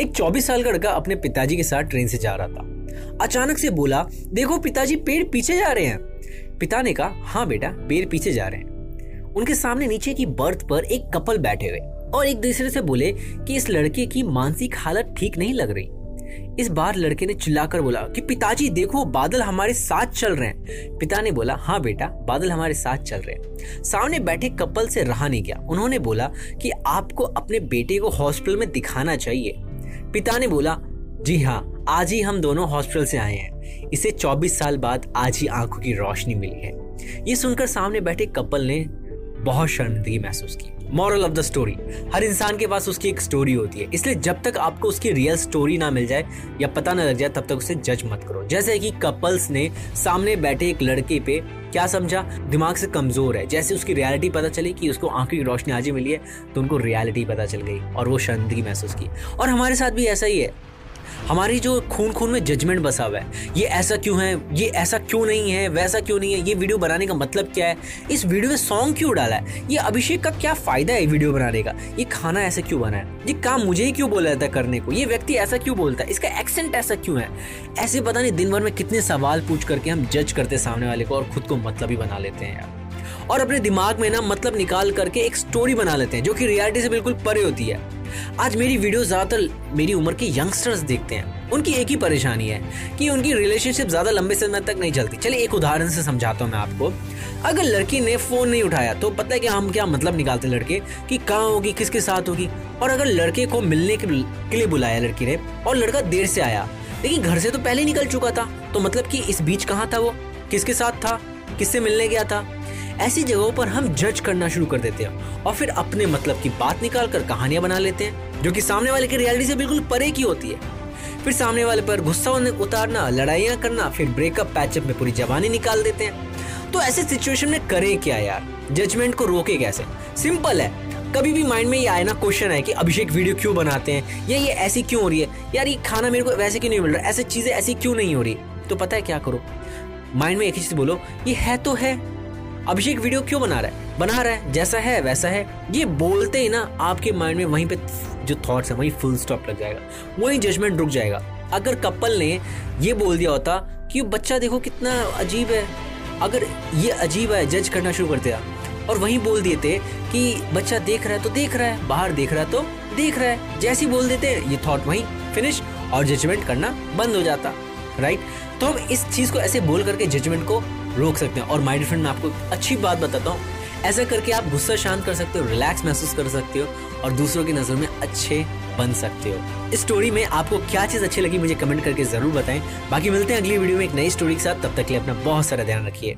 एक 24 साल का लड़का अपने पिताजी के साथ ट्रेन से जा रहा था। अचानक से बोला, देखो पिताजी, पेड़ पीछे जा रहे हैं। पिता ने कहा हाँ बेटा, पेड़ पीछे जा रहे हैं। उनके सामने नीचे की बर्थ पर एक कपल बैठे हुए और एक दूसरे से बोले कि इस लड़के की मानसिक हालत ठीक नहीं लग रही। इस बार लड़के ने चिल्लाकर बोला कि, पिताजी, देखो, बादल हमारे साथ चल रहे हैं। पिता ने बोला हाँ बेटा, बादल हमारे साथ चल रहे हैं। सामने बैठे कपल से रहा नहीं गया। उन्होंने बोला कि, आपको अपने बेटे को हॉस्पिटल में दिखाना चाहिए। पिता ने बोला, जी हाँ आज ही हम दोनों हॉस्पिटल से आए हैं। इसे 24 साल बाद आज ही आँखों की रोशनी मिली है। ये सुनकर सामने बैठे कपल ने बहुत शर्मिंदगी महसूस की। मॉरल ऑफ़ द स्टोरी हर इंसान के पास उसकी एक स्टोरी होती है। इसलिए जब तक आपको उसकी रियल स्टोरी ना मिल जाए या पता ना लग जाए, तब तक उसे जज मत करो। जैसे कि कपल्स ने सामने बैठे एक लड़के पे क्या समझा? दिमाग से कमज़ोर है। जैसे उसकी रियलिटी पता चली कि उसको आँखों की रोशनी आज ही मिली है तो उनको रियलिटी पता चल गई और वो शांति महसूस की। और हमारे साथ भी ऐसा ही है। हमारी जो खून खून में जजमेंट बसा हुआ है, ये ऐसा क्यों है? ये ऐसा क्यों नहीं है? वैसा क्यों नहीं है? ये वीडियो बनाने का मतलब क्या है? इस वीडियो में सॉन्ग क्यों डाला है? ये अभिषेक का क्या फ़ायदा है वीडियो बनाने का? ये खाना ऐसा क्यों बना है? ये काम मुझे ही क्यों बोला जाता है करने को? ये व्यक्ति ऐसा क्यों बोलता है? इसका एक्सेंट ऐसा क्यों है? ऐसे पता नहीं दिन भर में कितने सवाल पूछ करके हम जज करते सामने वाले को और खुद को मतलब ही बना लेते हैं यार। और अपने दिमाग में ना मतलब निकाल करके एक स्टोरी बना लेते हैं, जो कि रियलिटी से बिल्कुल परे होती है। आज मेरी वीडियो ज़्यादातर मेरी उम्र के यंगस्टर्स देखते हैं। उनकी एक ही परेशानी है कि उनकी रिलेशनशिप ज़्यादा लंबे समय तक नहीं चलती। चलिए एक उदाहरण से समझाता हूँ मैं आपको। अगर लड़की ने फ़ोन नहीं उठाया तो पता है कि हम क्या मतलब निकालते लड़के? कि कहाँ होगी, किसके साथ होगी? और अगर लड़के को मिलने के लिए बुलाया लड़की ने, और लड़का देर से आया, लेकिन घर से तो पहले निकल चुका था तो मतलब कि इस बीच कहाँ था वो? किसके साथ था? किससे मिलने गया था? ऐसी जगहों पर हम जज करना शुरू कर देते हैं और फिर अपने मतलब की बात निकाल कर कहानियाँ बना लेते हैं, जो कि सामने वाले की रियलिटी से बिल्कुल परे की होती है। फिर सामने वाले पर गुस्सा उतारना, लड़ाइयाँ करना, फिर ब्रेकअप पैचअप में पूरी जवानी निकाल देते हैं। तो ऐसे सिचुएशन में करें क्या यार? जजमेंट को रोके कैसे? सिंपल है। कभी भी माइंड में ये आए ना क्वेश्चन है कि अभिषेक वीडियो क्यों बनाते हैं? या, ये ऐसी क्यों हो रही है? यार, ये खाना मेरे को वैसे क्यों नहीं मिल रहा? ऐसी चीज़ें ऐसी क्यों नहीं हो रही? तो पता है क्या करो? माइंड में एक ही चीज़ बोलो, ये है तो है। अभिषेक वीडियो क्यों बना रहा है? बना रहा है, जैसा है, वैसा है। ये बोलते ही ना, आपके माइंड में वहीं पे जो थॉट्स है, वहीं फुल स्टॉप लग जाएगा। वहीं जजमेंट रुक जाएगा। अगर कपल ने ये बोल दिया होता कि बच्चा देखो कितना अजीब है। अगर ये अजीब है जज करना शुरू कर दिया। और वहीं बोल दिए थे कि बच्चा देख रहा है तो देख रहा है, बाहर देख रहा है तो देख रहा है। जैसे ही बोल देते, ये थॉट वहीं फिनिश और जजमेंट करना बंद हो जाता राइट तो हम इस चीज़ को ऐसे बोल करके जजमेंट को रोक सकते हैं। और माई फ्रेंड, मैं आपको अच्छी बात बताता हूँ। ऐसा करके आप गुस्सा शांत कर सकते हो, रिलैक्स महसूस कर सकते हो और दूसरों की नज़र में अच्छे बन सकते हो। इस स्टोरी में आपको क्या चीज़ अच्छी लगी, मुझे कमेंट करके ज़रूर बताएँ। बाकी मिलते हैं अगली वीडियो में एक नई स्टोरी के साथ। तब तक के लिए अपना बहुत सारा ध्यान रखिए।